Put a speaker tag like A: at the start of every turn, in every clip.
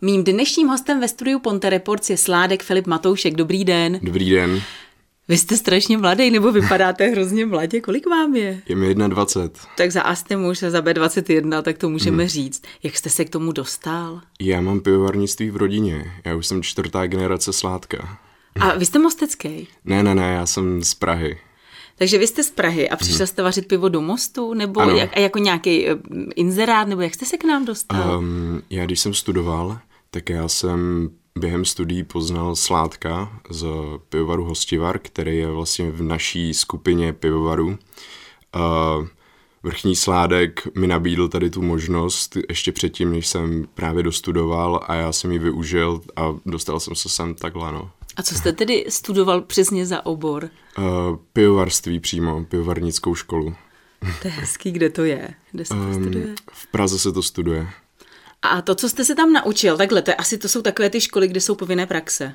A: Mým dnešním hostem ve studiu Ponte Reports je sládek Filip Matoušek. Dobrý den.
B: Dobrý den.
A: Vy jste strašně mladý, nebo vypadáte hrozně mladě. Kolik vám je?
B: Je mi 21.
A: Tak za A jste muž a za B21, tak to můžeme hmm. říct. Jak jste se k tomu dostal?
B: Já mám pivovarnictví v rodině. Já už jsem čtvrtá generace sládka.
A: A vy jste mostecký?
B: Ne, ne, ne, já jsem z Prahy.
A: Takže vy jste z Prahy a přišla jste vařit pivo do mostu, nebo jak, jako nějaký uh, inzerát, nebo jak jste se k nám dostal?
B: Um, já když jsem studoval, tak já jsem během studií poznal Sládka z pivovaru Hostivar, který je vlastně v naší skupině pivovarů. Vrchní sládek mi nabídl tady tu možnost ještě předtím, než jsem právě dostudoval a já jsem ji využil a dostal jsem se sem takhle, no.
A: A co jste tedy studoval přesně za obor?
B: Uh, pivovarství přímo, pivovarnickou školu.
A: To je hezký, kde to je? Kde se to um, studuje?
B: V Praze se to studuje.
A: A to, co jste se tam naučil, takhle, to je, asi to jsou takové ty školy, kde jsou povinné praxe.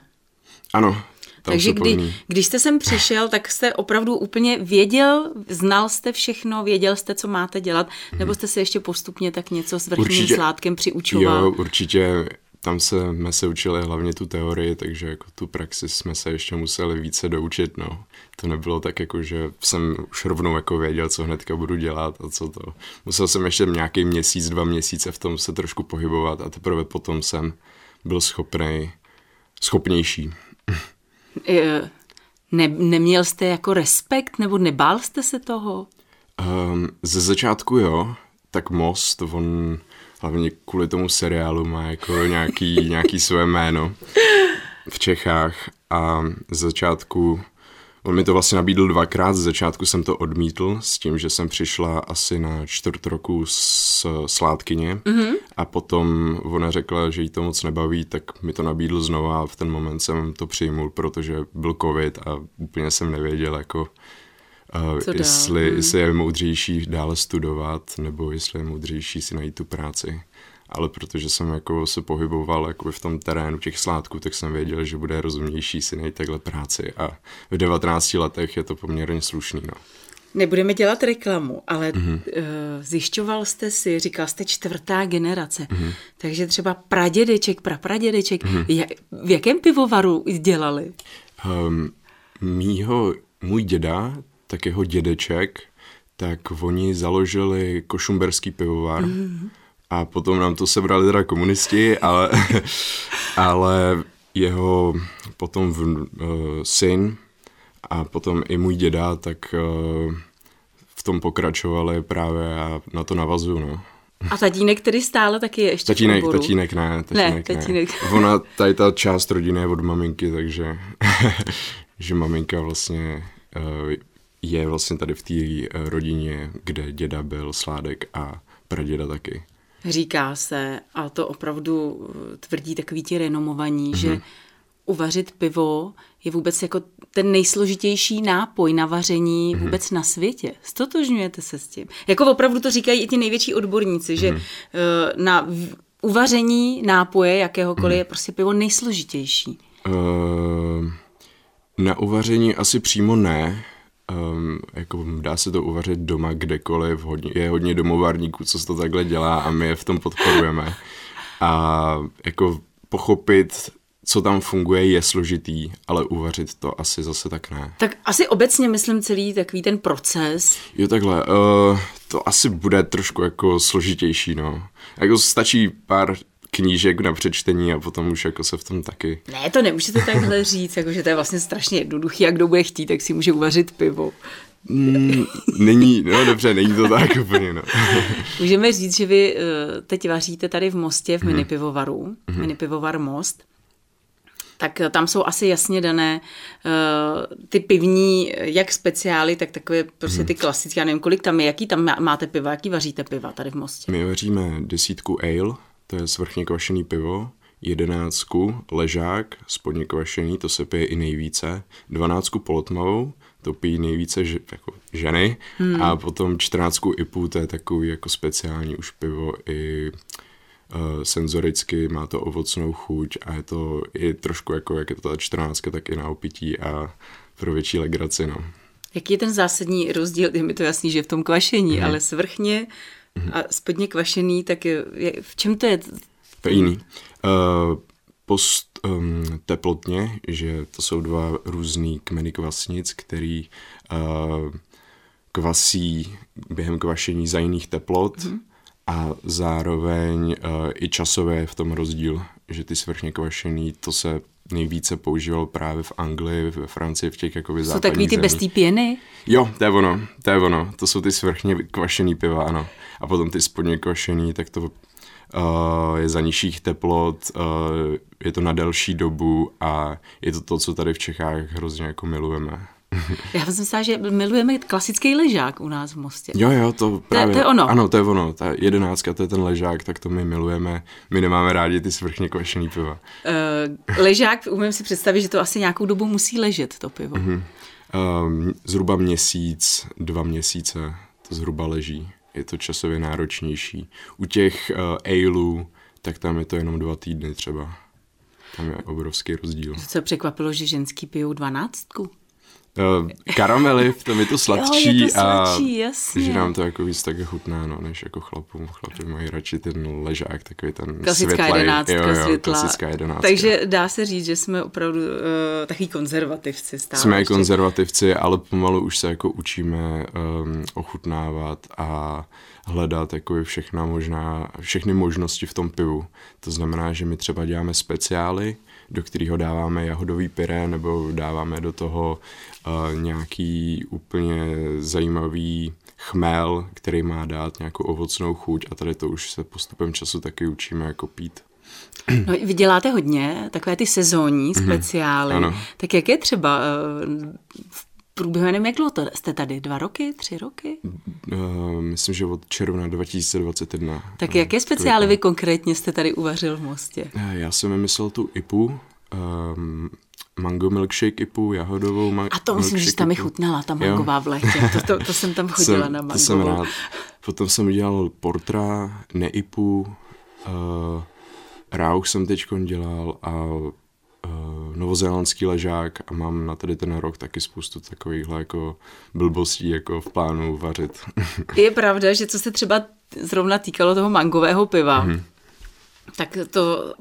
B: Ano,
A: takže kdy, když jste sem přišel, tak jste opravdu úplně věděl, znal jste všechno, věděl jste, co máte dělat, nebo jste se ještě postupně tak něco s vrchním určitě, sládkem přiučoval?
B: Jo, určitě tam se, jsme se učili hlavně tu teorii, takže jako tu praxi jsme se ještě museli více doučit, no. To nebylo tak jako, že jsem už rovnou jako věděl, co hnedka budu dělat a co to. Musel jsem ještě nějaký měsíc, dva měsíce v tom se trošku pohybovat a teprve potom jsem byl schopný, schopnější.
A: Ne, neměl jste jako respekt nebo nebál jste se toho?
B: Um, ze začátku jo, tak Most, on hlavně kvůli tomu seriálu má jako nějaký, nějaký své jméno v Čechách a z začátku On mi to vlastně nabídl dvakrát, z začátku jsem to odmítl s tím, že jsem přišla asi na čtvrt roku s sládkyně mm-hmm. a potom ona řekla, že jí to moc nebaví, tak mi to nabídl znova a v ten moment jsem to přijmul, protože byl covid a úplně jsem nevěděl, jako Uh, jestli, hmm. jestli je moudřejší dále studovat, nebo jestli je moudřejší si najít tu práci. Ale protože jsem jako se pohyboval jako v tom terénu těch sládků, tak jsem věděl, že bude rozumnější si najít takhle práci. A v 19 letech je to poměrně slušný. No.
A: Nebudeme dělat reklamu, ale mm-hmm. zjišťoval jste si, říkal jste čtvrtá generace, mm-hmm. takže třeba pradědeček, prapradědeček, mm-hmm. jak, v jakém pivovaru dělali? Um,
B: mýho, můj děda tak jeho dědeček, tak oni založili košumberský pivovar mm. A potom nám to sebrali teda komunisti, ale, ale jeho potom v, uh, syn a potom i můj děda, tak uh, v tom pokračovali právě a na to navazuju, no.
A: A tatínek který stále taky je ještě
B: tatínek, tatínek ne, tatínek ne, tatínek. ne. Ona, tady ta část rodiny je od maminky, takže že maminka vlastně uh, je vlastně tady v té eh, rodině, kde děda byl sládek a praděda taky.
A: Říká se, a to opravdu eh, tvrdí takový ti renomovaní, mm-hmm. že uvařit pivo je vůbec jako ten nejsložitější nápoj na vaření mm-hmm. vůbec na světě. Stotožňujete se s tím? Jako opravdu to říkají i ti největší odborníci, že mm-hmm. na uvaření nápoje jakéhokoliv mm-hmm. je prostě pivo nejsložitější. Uh,
B: na uvaření asi přímo ne, Um, jako dá se to uvařit doma kdekoliv, hodně, je hodně domovárníků, co se to takhle dělá a my je v tom podporujeme. A jako pochopit, co tam funguje, je složitý, ale uvařit to asi zase tak ne.
A: Tak asi obecně myslím celý takový ten proces.
B: Jo takhle, uh, to asi bude trošku jako složitější, no. Jako stačí pár knížek na přečtení a potom už jako se v tom taky.
A: Ne, to nemůžete takhle říct, jako že to je vlastně strašně jednoduchý a kdo bude chtít, tak si může uvařit pivo.
B: Mm, není, no dobře, není to tak úplně, no.
A: Můžeme říct, že vy uh, teď vaříte tady v Mostě, v mm. minipivovaru, mm. minipivovar Most, tak tam jsou asi jasně dané uh, ty pivní, jak speciály, tak takové prostě mhm. ty klasické, já nevím, kolik tam je, jaký tam máte piva, jaký vaříte piva tady v Mostě?
B: My vaříme desítku ale, to je svrchně kvašený pivo, jedenáctku ležák, spodně kvašený, to se pije i nejvíce, dvanáctku polotmavou, to pijí nejvíce ž, jako ženy hmm. a potom čtrnáctku IPU, to je takový jako speciální už pivo i uh, senzoricky, má to ovocnou chuť a je to i trošku jako, jak je to ta čtrnáctka, tak i na opití a pro větší legraci, no.
A: Jaký je ten zásadní rozdíl? Je mi to jasný, že v tom kvašení, hmm. ale svrchně a spodně kvašený, tak je, je, v čem to je
B: To je jiný. Uh, post um, teplotně, že to jsou dva různý kmeny kvasnic, který uh, kvasí během kvašení za jiných teplot mm. a zároveň uh, i časové je v tom rozdíl, že ty svrchně kvašený, to se nejvíce používal právě v Anglii, ve Francii, v těch jakoby
A: Jsou takový ty bez té pěny?
B: Jo, to je ono, to je ono. To jsou ty svrchně kvašený piva, ano. A potom ty spodně kvašený, tak to uh, je za nižších teplot, uh, je to na delší dobu a je to to, co tady v Čechách hrozně jako milujeme.
A: Já jsem myslela, že milujeme klasický ležák u nás v Mostě.
B: Jo, jo, to právě.
A: To, to je ono.
B: Ano, to je ono. Ta jedenáctka, to je ten ležák, tak to my milujeme. My nemáme rádi ty svrchně kvašený piva.
A: Uh, ležák, umím si představit, že to asi nějakou dobu musí ležet, to pivo. Uh-huh.
B: Uh, zhruba měsíc, dva měsíce to zhruba leží. Je to časově náročnější. U těch uh, aleů, tak tam je to jenom dva týdny třeba. Tam je obrovský rozdíl.
A: Co překvapilo, že ženský pijou dvanáctku?
B: Uh, karamely, v tom je to sladčí,
A: jo, je to sladčí
B: a
A: jasně.
B: že nám to jako víc tak chutná, no, než jako chlapům. Chlapi mají radši ten ležák, takový ten
A: Klasická
B: světlej.
A: jedenáctka
B: jo, jo,
A: světla.
B: Klasická jedenáctka.
A: Takže dá se říct, že jsme opravdu uh, takový konzervativci stále.
B: Jsme
A: ještě.
B: konzervativci, ale pomalu už se jako učíme um, ochutnávat a hledat jako všechna možná, všechny možnosti v tom pivu. To znamená, že my třeba děláme speciály, do kterého dáváme jahodový pyré nebo dáváme do toho uh, nějaký úplně zajímavý chmel, který má dát nějakou ovocnou chuť a tady to už se postupem času taky učíme jako pít.
A: No, vy děláte hodně, takové ty sezónní speciály.
B: ano.
A: Tak jak je třeba uh, v průběhu, nevím, jak dlouho to jste tady, dva roky, tři roky?
B: Uh, myslím, že od června 2021.
A: Tak jaké speciály vy konkrétně jste tady uvařil v Mostě?
B: Eh, Já jsem vymyslel tu IPu, um, mango milkshake IPu, jahodovou ma-
A: A to musím říct,
B: milkshake
A: tam mi chutnala, ta mangová v létě. To, to, to jsem tam chodila
B: jsem,
A: na
B: To jsem rád. Potom jsem udělal portra, neipu, uh, rauch jsem teď dělal a uh, novozélandský ležák a mám na tady ten rok taky spoustu takovýchhle jako blbostí jako v plánu vařit.
A: Je pravda, že co se třeba zrovna týkalo toho mangového piva,
B: Mhm.
A: mm-hmm. tak to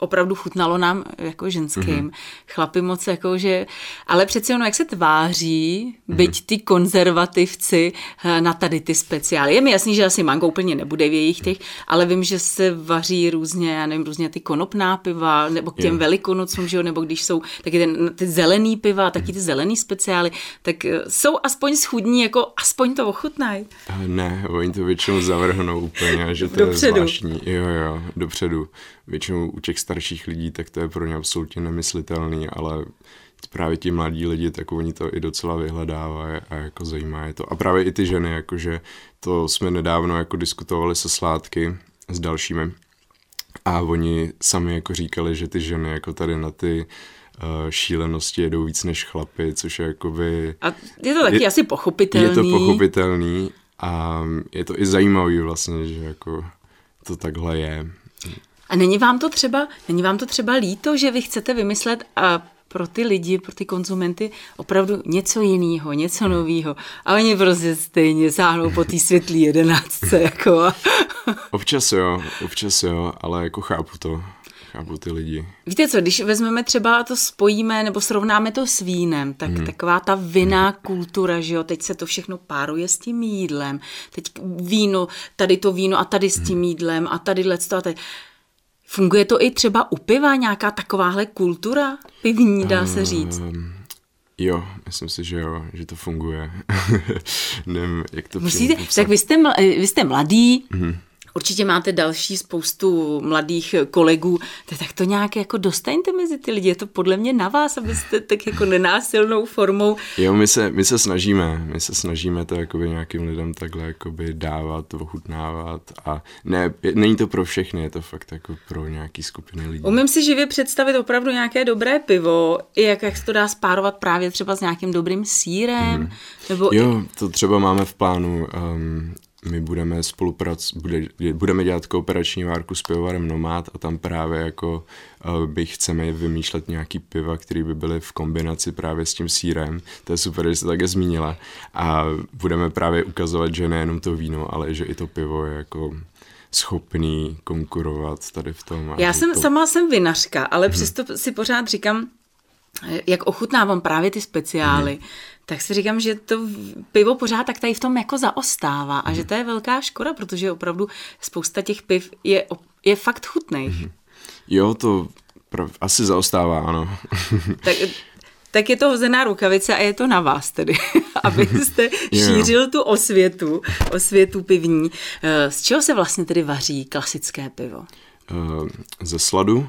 A: opravdu chutnalo nám jako ženským.
B: Mhm.
A: Mm-hmm. Chlapi moc jako, že... Ale přeci ono, jak se tváří,
B: Mhm.
A: mm-hmm. byť ty konzervativci eh, na tady ty speciály. Je mi jasný, že asi mango úplně nebude v jejich těch, ale vím, že se vaří různě, já nevím, různě ty konopná piva, nebo k těm
B: Jo.
A: velikonocům, že jo, nebo když jsou taky ten, ty zelený piva, taky ty zelený speciály, tak eh, jsou aspoň schudní, jako aspoň to ochutnají.
B: Eh, Ne, oni to většinou zavrhnou úplně, že to
A: Dopředu.
B: je zvláštní. Jo, jo, dopředu. Většinou u těch starších lidí, tak to je pro ně absolutně nemyslitelný, ale právě ti mladí lidi, tak oni to i docela vyhledávají a jako zajímá je to. A právě i ty ženy, jakože to jsme nedávno jako diskutovali se sládky s dalšími a oni sami jako říkali, že ty ženy jako tady na ty uh, šílenosti jedou víc než chlapy, což je jakoby...
A: A je to taky
B: Je-
A: asi pochopitelný.
B: Je to pochopitelný a je to i zajímavý vlastně, že jako to takhle je.
A: A není vám to třeba, není vám to třeba líto, že vy chcete vymyslet a pro ty lidi, pro ty konzumenty opravdu něco jiného, něco nového. A oni prostě stejně sáhnou po té světlý jedenáctce. Jako.
B: Občas jo, občas jo, ale jako chápu to. Chápu ty lidi.
A: Víte co, když vezmeme třeba to spojíme nebo srovnáme to s vínem, tak hmm. taková ta vinná kultura, že jo, teď se to všechno páruje s tím jídlem, teď víno, tady to víno a tady s tím jídlem a tady to a tady. Funguje to i třeba u piva, nějaká takováhle kultura pivní, dá se říct.
B: Um, jo, myslím si, že jo, že to funguje. Nevím, jak to
A: Musíte, tak vy jste, ml- vy jste mladý, mm-hmm. Určitě máte další spoustu mladých kolegů, tak tak to nějak jako dostaňte mezi ty lidi, je to podle mě na vás, abyste tak jako nenásilnou formou
B: Jo, my se, my se snažíme, my se snažíme to jakoby nějakým lidem takhle jakoby dávat, ochutnávat a ne, není to pro všechny, je to fakt jako pro nějaký skupiny lidí.
A: Umím si živě představit opravdu nějaké dobré pivo, i jak, jak se to dá spárovat právě třeba s nějakým dobrým sírem, mm. nebo
B: Jo, to třeba máme v plánu. Um, my budeme spolupracovat, bude, budeme dělat kooperační várku s pivovarem Nomad a tam právě jako uh, by chceme vymýšlet nějaký piva, které by byly v kombinaci právě s tím sírem. To je super, že jste také zmínila. A budeme právě ukazovat, že nejenom to víno, ale že i to pivo je jako schopný konkurovat tady v tom.
A: Já jsem to... sama jsem vinařka, ale hmm. přesto si pořád říkám, jak ochutnávám právě ty speciály, hmm. tak si říkám, že to pivo pořád tak tady v tom jako zaostává a hmm. že to je velká škoda, protože opravdu spousta těch piv je, je fakt chutných. Hmm.
B: Jo, to prav, asi zaostává, ano.
A: tak tak je to hozená rukavice a je to na vás tedy, abyste šířil tu osvětu, osvětu pivní. Eh, z čeho se vlastně tedy vaří klasické pivo?
B: Eh, ze sladu,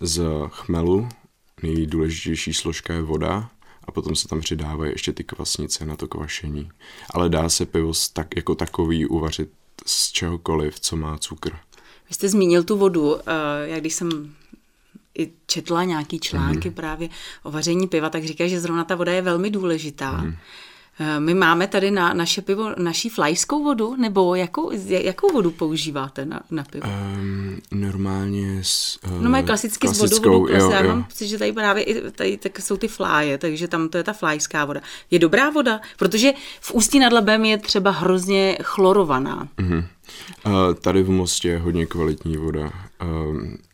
B: z chmelu, nejdůležitější složka je voda a potom se tam přidávají ještě ty kvasnice na to kvašení. Ale dá se pivo tak, jako takový uvařit z čehokoliv, co má cukr.
A: Vy jste zmínil tu vodu, eh, jak když jsem i četla nějaký články mm. právě o vaření piva, tak říká, že zrovna ta voda je velmi důležitá. Mm. My máme tady na naše pivo naší flajskou vodu, nebo jakou, jakou vodu používáte na, na pivo? Um,
B: normálně s uh,
A: No má klasicky s vodou, vodu, jo, já jo. mám pocit, že tady právě i, tady tak jsou ty fláje, takže tam to je ta flajská voda. Je dobrá voda? Protože v Ústí nad Labem je třeba hrozně chlorovaná. Mm-hmm.
B: Tady v Mostě je hodně kvalitní voda.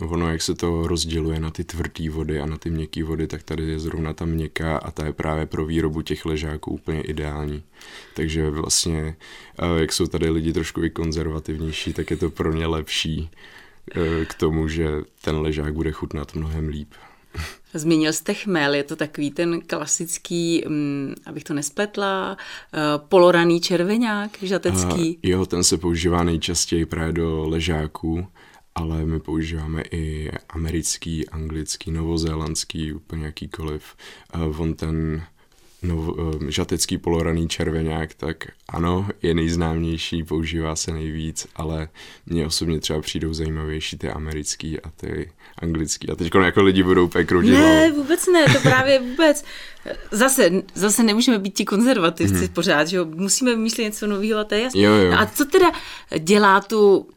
B: Ono, jak se to rozděluje na ty tvrdé vody a na ty měkké vody, tak tady je zrovna ta měkká a ta je právě pro výrobu těch ležáků úplně ideální. Takže vlastně, jak jsou tady lidi trošku i konzervativnější, tak je to pro ně lepší uh, k tomu, že ten ležák bude chutnat mnohem líp.
A: Zmínil jste chmel, je to takový ten klasický, um, abych to nespletla, uh, poloraný červeňák, žatecký.
B: Uh, jo, ten se používá nejčastěji právě do ležáků, ale my používáme i americký, anglický, novozélandský, úplně jakýkoliv. Uh, on ten no, žatecký poloraný červeňák, tak ano, je nejznámější, používá se nejvíc, ale mně osobně třeba přijdou zajímavější ty americký a ty anglický. A teď jako lidi budou úplně krutit.
A: Ne, vůbec ne, to právě vůbec. Zase, zase nemůžeme být ti konzervativci hmm. pořád, že jo? musíme vymýšlet něco nového a to je jasné.
B: Jo, jo.
A: No a co teda dělá tu,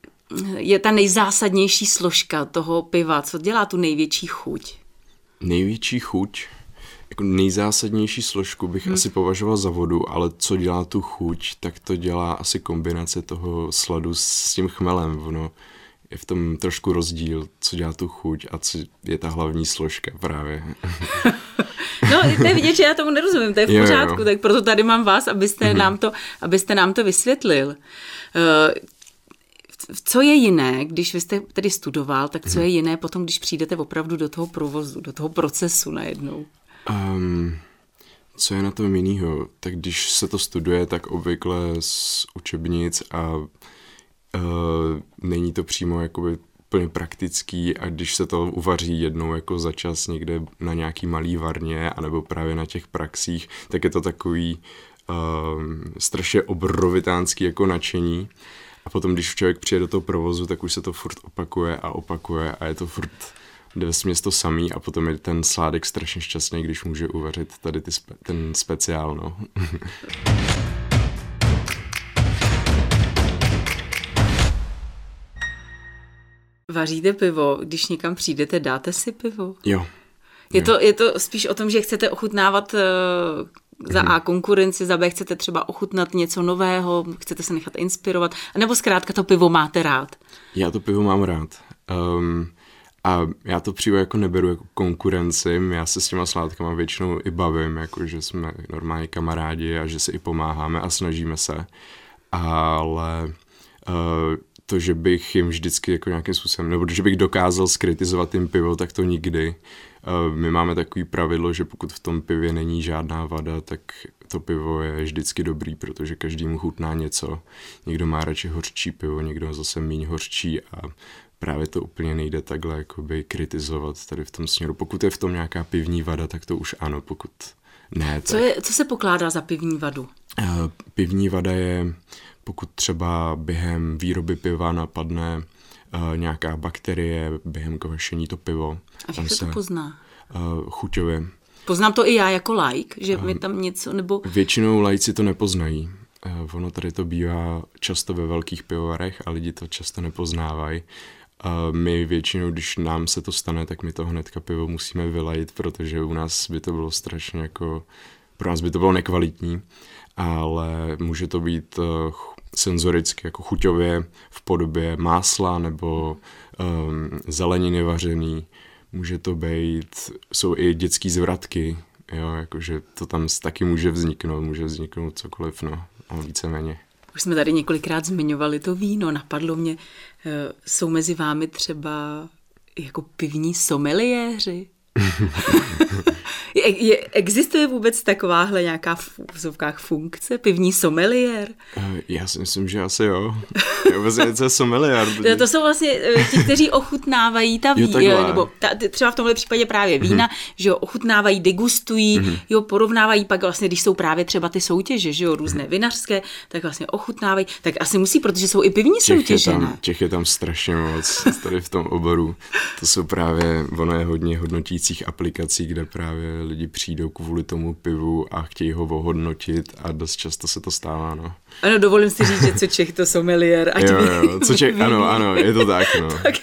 A: je ta nejzásadnější složka toho piva, co dělá tu největší chuť?
B: Největší chuť? Jako nejzásadnější složku bych hmm. asi považoval za vodu, ale co dělá tu chuť, tak to dělá asi kombinace toho sladu s tím chmelem. Ono je v tom trošku rozdíl, co dělá tu chuť a co je ta hlavní složka právě.
A: no, to je vidět, že já tomu nerozumím, to je v jo, pořádku, jo. tak proto tady mám vás, abyste, mm-hmm. nám, to, abyste nám to vysvětlil. Uh, co je jiné, když vy jste tedy studoval, tak co mhm. je jiné potom, když přijdete opravdu do toho provozu, do toho procesu najednou? Um,
B: co je na tom jinýho? Tak když se to studuje, tak obvykle z učebnic a uh, není to přímo jakoby úplně praktický a když se to uvaří jednou jako za čas někde na nějaký malý varně anebo právě na těch praxích, tak je to takový uh, strašně obrovitánský jako nadšení. A potom, když člověk přijde do toho provozu, tak už se to furt opakuje a opakuje a je to furt jde ve to samý a potom je ten sládek strašně šťastný, když může uvařit tady ty spe, ten speciál, no.
A: Vaříte pivo, když někam přijdete, dáte si pivo?
B: Jo.
A: Je, jo. To, je to spíš o tom, že chcete ochutnávat uh, za A konkurenci, za B chcete třeba ochutnat něco nového, chcete se nechat inspirovat, nebo zkrátka to pivo máte rád?
B: Já to pivo mám rád. Um, a já to přímo jako neberu jako konkurenci, já se s těma sládkama většinou i bavím, jako že jsme normální kamarádi a že si i pomáháme a snažíme se, ale uh, to, že bych jim vždycky jako nějakým způsobem, nebo že bych dokázal skritizovat tím pivo, tak to nikdy. Uh, my máme takový pravidlo, že pokud v tom pivě není žádná vada, tak to pivo je vždycky dobrý, protože každý mu chutná něco. Někdo má radši hořčí pivo, někdo zase méně hořčí a právě to úplně nejde takhle jakoby kritizovat tady v tom směru. Pokud je v tom nějaká pivní vada, tak to už ano, pokud ne. Tak...
A: Co, je, co se pokládá za pivní vadu?
B: Uh, pivní vada je, pokud třeba během výroby piva napadne uh, nějaká bakterie během kvašení to pivo.
A: A jak se to pozná?
B: Uh, chuťově.
A: Poznám to i já jako like, že uh, mi tam něco, nebo...
B: Většinou lajci to nepoznají. Ono tady to bývá často ve velkých pivovarech a lidi to často nepoznávají. A my většinou, když nám se to stane, tak my to hnedka pivo musíme vylajit, protože u nás by to bylo strašně jako, pro nás by to bylo nekvalitní, ale může to být uh, senzoricky, jako chuťově v podobě másla nebo um, zeleniny vařený. Může to být, jsou i dětské zvratky, jo, jakože to tam taky může vzniknout, může vzniknout cokoliv, no, víceméně.
A: Už jsme tady několikrát zmiňovali to víno, napadlo mě, eh, jsou mezi vámi třeba jako pivní someliéři? je, je, existuje vůbec takováhle nějaká v vzovkách funkce, pivní someliér?
B: Eh, já si myslím, že asi jo. Je vůbec něco someliér.
A: To, to jsou vlastně eh, ti, kteří ochutnávají ta vína, nebo ta, třeba v tomhle případě právě mhm. vína, mm-hmm. že jo, ochutnávají, degustují, mm-hmm. jo, porovnávají pak vlastně, když jsou právě třeba ty soutěže, že jo, různé mm-hmm. vinařské, tak vlastně ochutnávají, tak asi musí, protože jsou i pivní těch soutěže,
B: je tam,
A: ne?
B: Těch je tam strašně moc tady v tom oboru. To jsou právě, ono je hodně hodnotících aplikací, kde právě lidi přijdou kvůli tomu pivu a chtějí ho ohodnotit a dost často se to stává, no.
A: Ano, dovolím si říct, že co Čech to someliér.
B: Ať jo, jo, co Čech, ano, ano, je to tak, no. tak,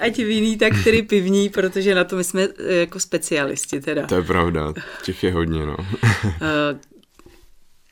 A: ať víný, tak který pivní, protože na to my jsme eh, jako specialisti teda.
B: To je pravda, těch je hodně, no.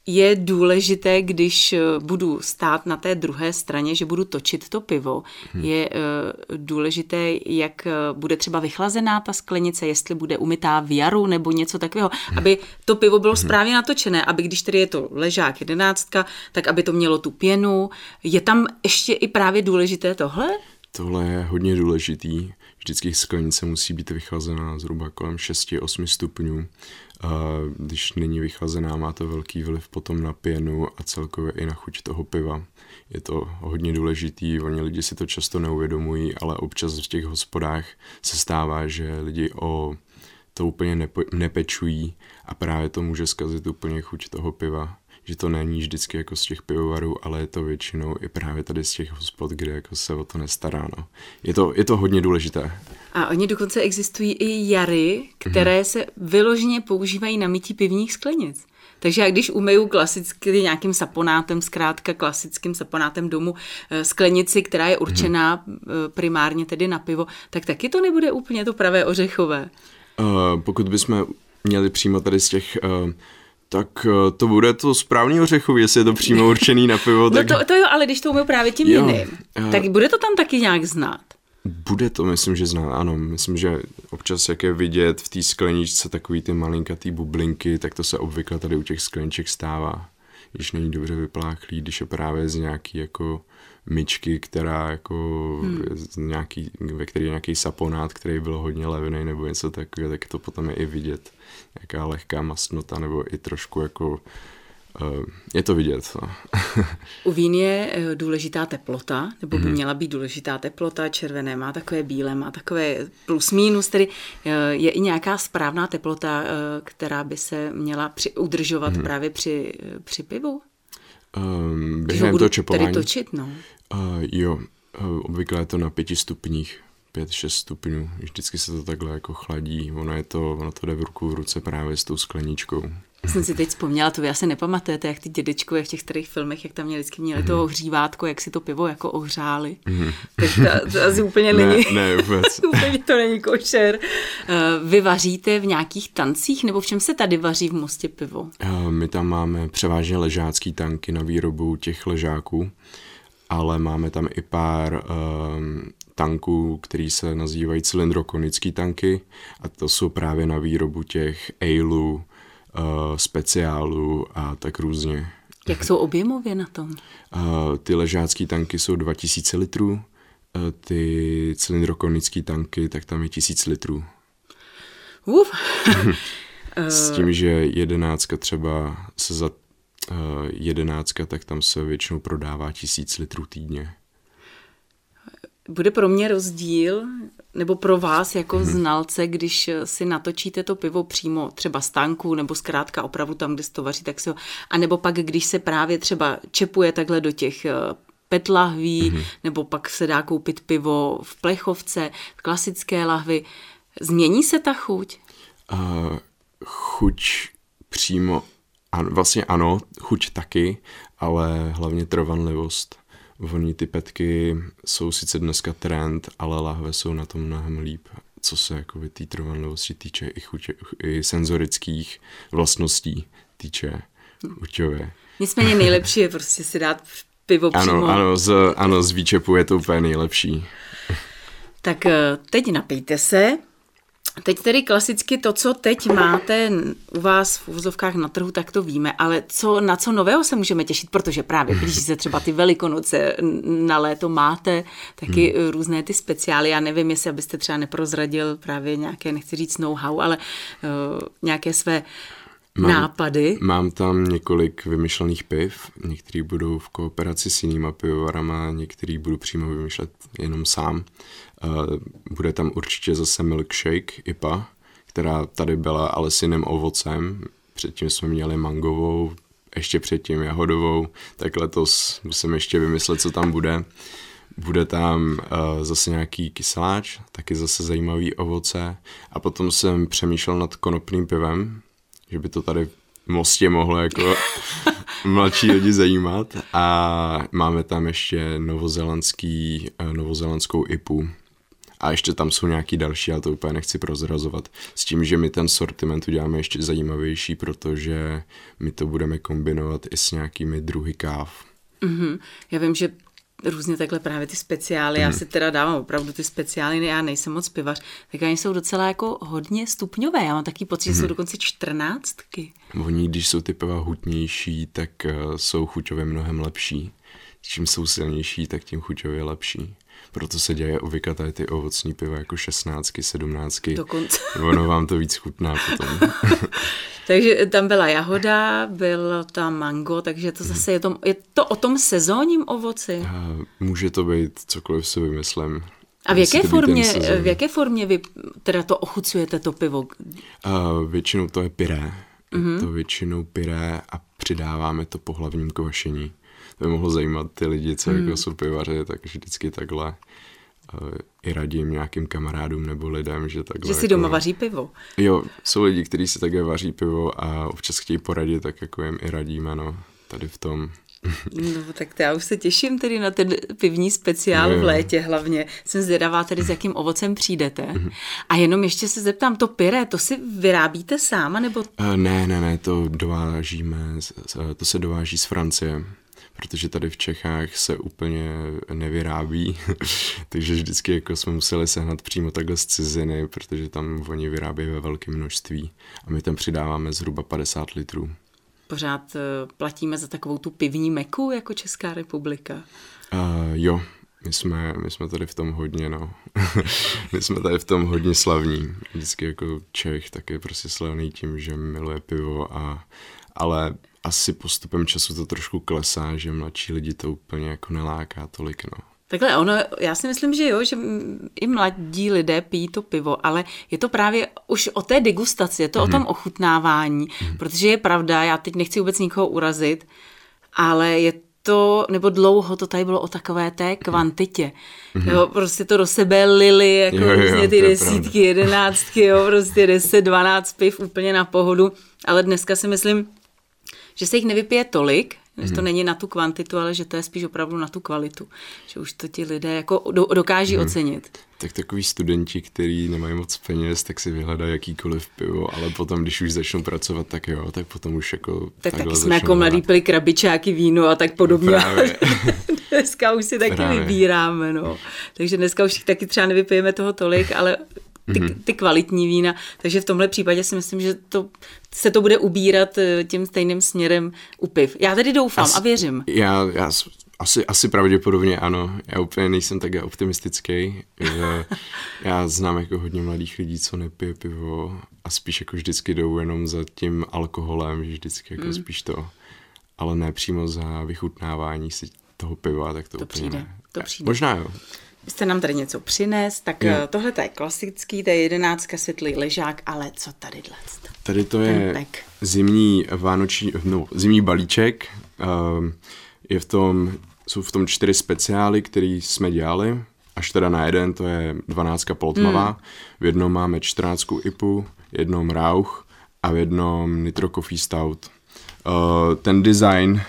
B: Eh,
A: je důležité, když eh, budu stát na té druhé straně, že budu točit to pivo, hmm. je uh, důležité, jak eh, bude třeba vychlazená ta sklenice, jestli bude umytá v jaru nebo něco takového, hmm. aby to pivo bylo hmm. správně natočené, aby když tedy je to ležák jedenáctka, tak aby to mělo tu pěnu. Je tam ještě i právě důležité tohle?
B: Tohle je hodně důležitý. Vždycky sklenice musí být vychlazená zhruba kolem 6-8 stupňů. A když není vychlazená, má to velký vliv potom na pěnu a celkově i na chuť toho piva. Je to hodně důležitý, oni lidi si to často neuvědomují, ale občas v těch hospodách se stává, že lidi o to úplně nepe- nepečují a právě to může zkazit úplně chuť toho piva že to není vždycky jako z těch pivovarů, ale je to většinou i právě tady z těch hospod, kde jako se o to nestará. No. Je, to, je to hodně důležité.
A: A oni dokonce existují i jary, které mm-hmm. se vyloženě používají na mytí pivních sklenic. Takže já když umeju klasicky nějakým saponátem, zkrátka klasickým saponátem domu eh, sklenici, která je určená mm-hmm. primárně tedy na pivo, tak taky to nebude úplně to pravé ořechové.
B: Uh, pokud bychom měli přímo tady z těch uh, tak eh, to bude to správný ořechov, jestli je to přímo určený na pivo.
A: No tak... No to, to jo, ale když to umím právě tím jo, jiným, uh... tak bude to tam taky nějak znát.
B: Bude to, myslím, že znát, ano. Myslím, že občas, jak je vidět v té skleničce takový ty malinkatý bublinky, tak to se obvykle tady u těch skleniček stává. Když není dobře vypláchlý, když je právě z nějaký jako myčky, která jako hmm. nějaký, ve který je nějaký saponát, který byl hodně levný nebo něco takového, tak to potom je i vidět. Nějaká lehká masnota nebo i trošku jako uh, je to vidět. No.
A: U vín je eh, důležitá teplota, nebo by hmm. měla být důležitá teplota, červené má takové bílé, má takové plus minus, tedy eh, je i nějaká správná teplota, která by se měla při, udržovat hmm. právě při, při pivu?
B: Um, během toho čepování.
A: Tedy točit, no.
B: Uh, jo, uh, obvykle je to na pěti stupních, pět, šest stupňů. Vždycky se to takhle jako chladí. Ono, je to, ono to jde v ruku v ruce právě s tou skleničkou.
A: Jsem si teď vzpomněla, to vy asi nepamatujete, jak ty dědečkové v těch starých filmech, jak tam měli vždycky měli mm-hmm. to ohřívátko, jak si to pivo jako ohřáli. Mm-hmm. Tak to, to asi úplně
B: ne,
A: není.
B: Ne, vůbec.
A: úplně to není košer. Uh, vy vaříte v nějakých tancích, nebo v čem se tady vaří v Mostě pivo?
B: Uh, my tam máme převážně ležácký tanky na výrobu těch ležáků ale máme tam i pár um, tanků, který se nazývají cylindrokonický tanky a to jsou právě na výrobu těch aleů, uh, speciálů a tak různě.
A: Jak jsou objemově na tom?
B: Uh, ty ležácký tanky jsou 2000 litrů, uh, ty cylindrokonický tanky, tak tam je 1000 litrů.
A: Uf.
B: S tím, že jedenáctka třeba se za uh, jedenáctka, tak tam se většinou prodává tisíc litrů týdně.
A: Bude pro mě rozdíl, nebo pro vás jako hmm. znalce, když si natočíte to pivo přímo třeba z tanku, nebo zkrátka opravdu tam, kde se to vaří, tak si ho, a nebo pak, když se právě třeba čepuje takhle do těch eh, PET lahví, hmm. nebo pak se dá koupit pivo v plechovce, v klasické lahvi, změní se ta chuť?
B: Uh, chuť přímo vlastně ano, chuť taky, ale hlavně trvanlivost. Voní ty petky jsou sice dneska trend, ale lahve jsou na tom mnohem líp, co se jako té trvanlivosti týče i, chutě, i senzorických vlastností týče chuťově.
A: Nicméně nejlepší je prostě si dát pivo
B: ano,
A: přímo.
B: Ano, z, ano, z výčepu je to úplně nejlepší.
A: Tak eh, teď napijte se. Teď tedy klasicky to, co teď máte u vás v úvozovkách na trhu, tak to víme, ale co, na co nového se můžeme těšit, protože právě blíží se třeba ty velikonoce, na léto máte taky hmm. různé ty speciály, já nevím, jestli abyste třeba neprozradil právě nějaké, nechci říct know-how, ale uh, nějaké své Mám, nápady.
B: Mám tam několik vymyšlených piv, některý budou v kooperaci s jinýma pivovarama, některý budu přímo vymýšlet jenom sám. Uh, bude tam určitě zase milkshake IPA, která tady byla ale s jiným ovocem. Předtím jsme měli mangovou, ještě předtím jahodovou, tak letos musím ještě vymyslet, co tam bude. Bude tam uh, zase nějaký kyseláč, taky zase zajímavý ovoce. A potom jsem přemýšlel nad konopným pivem, že by to tady v Mostě mohlo jako mladší lidi zajímat. A máme tam ještě novozelandský, uh, novozelandskou IPu, a ještě tam jsou nějaký další, já to úplně nechci prozrazovat. S tím, že my ten sortiment uděláme ještě zajímavější, protože my to budeme kombinovat i s nějakými druhy káv.
A: Mm-hmm. Já vím, že různě takhle právě ty speciály, mm. já mhm. si teda dávám opravdu ty speciály, já nejsem moc pivař, tak oni jsou docela jako hodně stupňové, já mám taky pocit, mm. že jsou mhm. dokonce čtrnáctky.
B: Oni, když jsou ty piva hutnější, tak uh, jsou chuťově mnohem lepší. Čím jsou silnější, tak tím chuťově lepší. Proto se děje obvykle tady ty ovocní piva jako šestnáctky, sedmnáctky.
A: Dokonce.
B: Ono vám to víc chutná potom.
A: takže tam byla jahoda, byl tam mango, takže to zase je to, je to o tom sezónním ovoci?
B: Může to být cokoliv si vymyslím.
A: A v jaké, formě, v jaké formě vy teda to ochucujete, to pivo?
B: Uh, většinou to je pyré. Mm-hmm. Je to většinou pyré a přidáváme to po hlavním kvašení by mohlo zajímat ty lidi, co jako hmm. jako jsou pivaři, tak vždycky takhle uh, i radím nějakým kamarádům nebo lidem, že takhle...
A: Že si jako, doma vaří pivo.
B: Jo, jsou lidi, kteří si také vaří pivo a občas chtějí poradit, tak jako jim i radíme, no, tady v tom.
A: No tak to já už se těším tedy na ten pivní speciál no, v létě hlavně. Jsem zvědavá tedy, s jakým ovocem přijdete. A jenom ještě se zeptám, to pyré, to si vyrábíte sáma nebo?
B: Uh, ne, ne, ne, to dovážíme, to se dováží z Francie protože tady v Čechách se úplně nevyrábí, takže vždycky jako jsme museli sehnat přímo takhle z ciziny, protože tam oni vyrábějí ve velkém množství a my tam přidáváme zhruba 50 litrů.
A: Pořád eh, platíme za takovou tu pivní meku jako Česká republika?
B: Uh, jo, my jsme, my jsme tady v tom hodně, no. my jsme tady v tom hodně slavní. Vždycky jako Čech tak je prostě slavný tím, že miluje pivo a ale asi postupem času to trošku klesá, že mladší lidi to úplně jako neláká tolik, no.
A: Takhle ono, já si myslím, že jo, že i mladí lidé pijí to pivo, ale je to právě už o té degustaci, je to mm-hmm. o mhm. tom ochutnávání, mm-hmm. protože je pravda, já teď nechci vůbec nikoho urazit, ale je to, nebo dlouho to tady bylo o takové té kvantitě. Mm-hmm. Jo, prostě to do sebe lili, jako jo, jo, ty desítky, jedenáctky, jo, prostě deset, dvanáct piv úplně na pohodu, ale dneska si myslím, že se jich nevypije tolik, že to mhm. není na tu kvantitu, ale že to je spíš opravdu na tu kvalitu. Že už to ti lidé jako do, dokáží hmm. ocenit.
B: Tak takový studenti, kteří nemají moc peněz, tak si vyhledají jakýkoliv pivo, ale potom, když už začnou pracovat, tak jo, tak potom už jako
A: Tak taky jsme jako mladí pili krabičáky víno a tak podobně. Právě. dneska už si taky Právě. vybíráme, no. Takže dneska už taky třeba nevypijeme toho tolik, ale ty, mm-hmm. ty kvalitní vína. Takže v tomhle případě si myslím, že to, se to bude ubírat eh, tím stejným směrem u piv. Já tedy doufám As, a věřím.
B: Já, já asi, asi pravděpodobně ano. Já úplně nejsem tak optimistický. Že já znám jako hodně mladých lidí, co nepije pivo a spíš jako vždycky jdou jenom za tím alkoholem, že vždycky jako mm. spíš to, ale ne přímo za vychutnávání si toho piva, tak to, to úplně
A: přijde,
B: ne.
A: To přijde.
B: Možná jo
A: jste nám tady něco přines, tak jo. Eh, tohle je klasický, to je jedenáctka světlý ležák, ale co tady dle?
B: Tady to je zimní vánoční, no, zimní balíček. Um, je v tom, jsou v tom čtyři speciály, které jsme dělali, až teda na jeden, to je dvanáctka poltmavá. Hmm. V jednom máme čtrnáctku IPu, jednom Rauch a v jednom Nitro Coffee Stout. Uh, ten design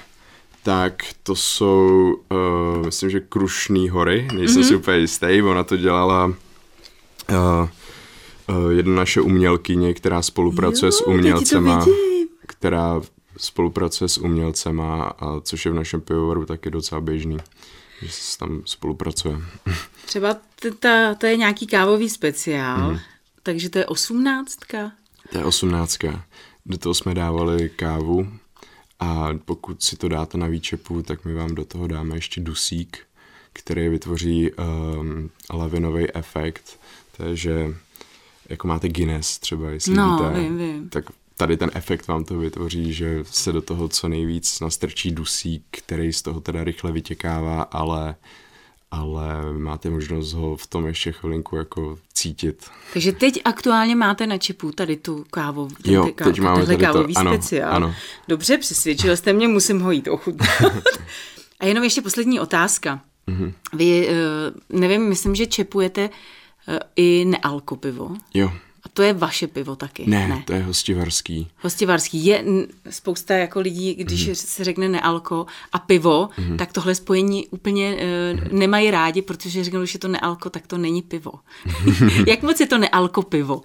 B: tak to jsou, uh, myslím, že Krušný hory, nejsem mm-hmm. si úplně jistý, ona to dělala uh, uh, jedna naše umělkyně, která spolupracuje jo, s umělcema, která spolupracuje s umělcema, a což je v našem pivovaru taky docela běžný, že se tam spolupracuje.
A: Třeba ta, to je nějaký kávový speciál, mm. takže to je osmnáctka.
B: To je osmnáctka. Do toho jsme dávali kávu a pokud si to dáte na výčepu, tak my vám do toho dáme ještě dusík, který vytvoří um, lavinový efekt, takže jako máte Guinness třeba, jestli
A: No,
B: víte,
A: vím, vím.
B: tak tady ten efekt vám to vytvoří, že se do toho co nejvíc nastrčí dusík, který z toho teda rychle vytěkává, ale ale máte možnost ho v tom ještě chvilinku jako cítit.
A: Takže teď aktuálně máte na čipu tady tu kávu.
B: Jo,
A: ty ká-
B: teď máme tady to,
A: kávový
B: ano,
A: speciál.
B: ano.
A: Dobře, přesvědčil jste mě, musím ho jít ochutnat. A jenom ještě poslední otázka.
B: Mhm.
A: Vy, eh, nevím, myslím, že čepujete eh, i nealko pivo.
B: Jo,
A: A to je vaše pivo taky.
B: ne, ne. to je hostivarský.
A: Hostivarský. Je spousta jako lidí, když mm. se řekne nealko a pivo, mm. tak tohle spojení úplně uh, nemají rádi, protože řeknou, že je to nealko, tak to není pivo. Jak moc je to nealko pivo?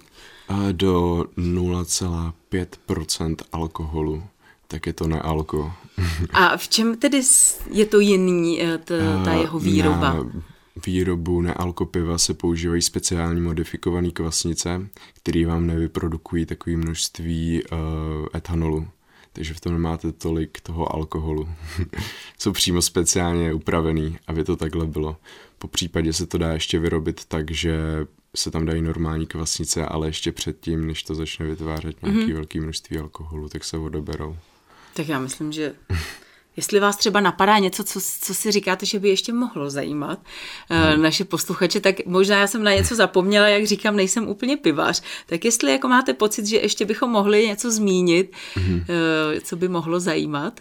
B: A do 0,5% alkoholu, tak je to nealko.
A: A v čem tedy je to jiný, eh, t, ta jeho výroba?
B: Na výrobu nealkopiva se používají speciální modifikované kvasnice, které vám nevyprodukují takové množství uh, etanolu. Takže v tom nemáte tolik toho alkoholu. Jsou přímo speciálně upravený, aby to takhle bylo. Po případě se to dá ještě vyrobit tak, že se tam dají normální kvasnice, ale ještě předtím, než to začne vytvářet nějaké mm-hmm. velké množství alkoholu, tak se odeberou.
A: Tak já myslím, že jestli vás třeba napadá něco, co, co si říkáte, že by ještě mohlo zajímat hmm. naše posluchače, tak možná já jsem na něco zapomněla, jak říkám, nejsem úplně pivař, tak jestli jako máte pocit, že ještě bychom mohli něco zmínit, hmm. co by mohlo zajímat,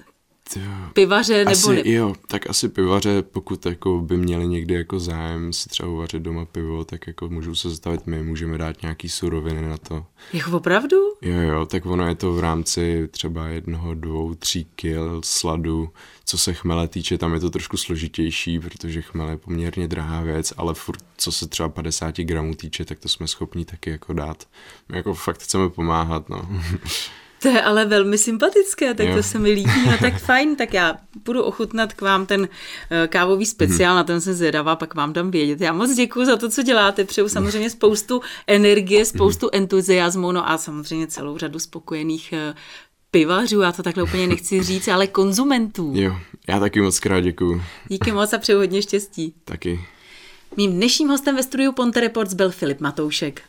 B: Jo.
A: pivaře nebo...
B: Asi,
A: ne...
B: jo, tak asi pivaře, pokud jako by měli někdy jako zájem si třeba uvařit doma pivo, tak jako můžou se zastavit my, můžeme dát nějaký suroviny na to.
A: Jako opravdu?
B: Jo, jo, tak ono je to v rámci třeba jednoho, dvou, tří kil sladu. Co se chmele týče, tam je to trošku složitější, protože chmel je poměrně drahá věc, ale furt, co se třeba 50 gramů týče, tak to jsme schopni taky jako dát. My jako fakt chceme pomáhat, no.
A: To je ale velmi sympatické, tak
B: Jo.
A: to se mi líbí. No tak fajn, tak já budu ochutnat k vám ten eh, kávový speciál, na ten jsem zvědavá, pak vám dám vědět. Já moc děkuji za to, co děláte. Přeju samozřejmě spoustu energie, spoustu entuziasmu, no a samozřejmě celou řadu spokojených eh, pivařů, já to takhle úplně nechci říct, ale konzumentů.
B: Jo, já taky moc krát děkuju.
A: Díky moc a přeju hodně štěstí.
B: Taky.
A: Mým dnešním hostem ve studiu Ponte Reports byl Filip Matoušek.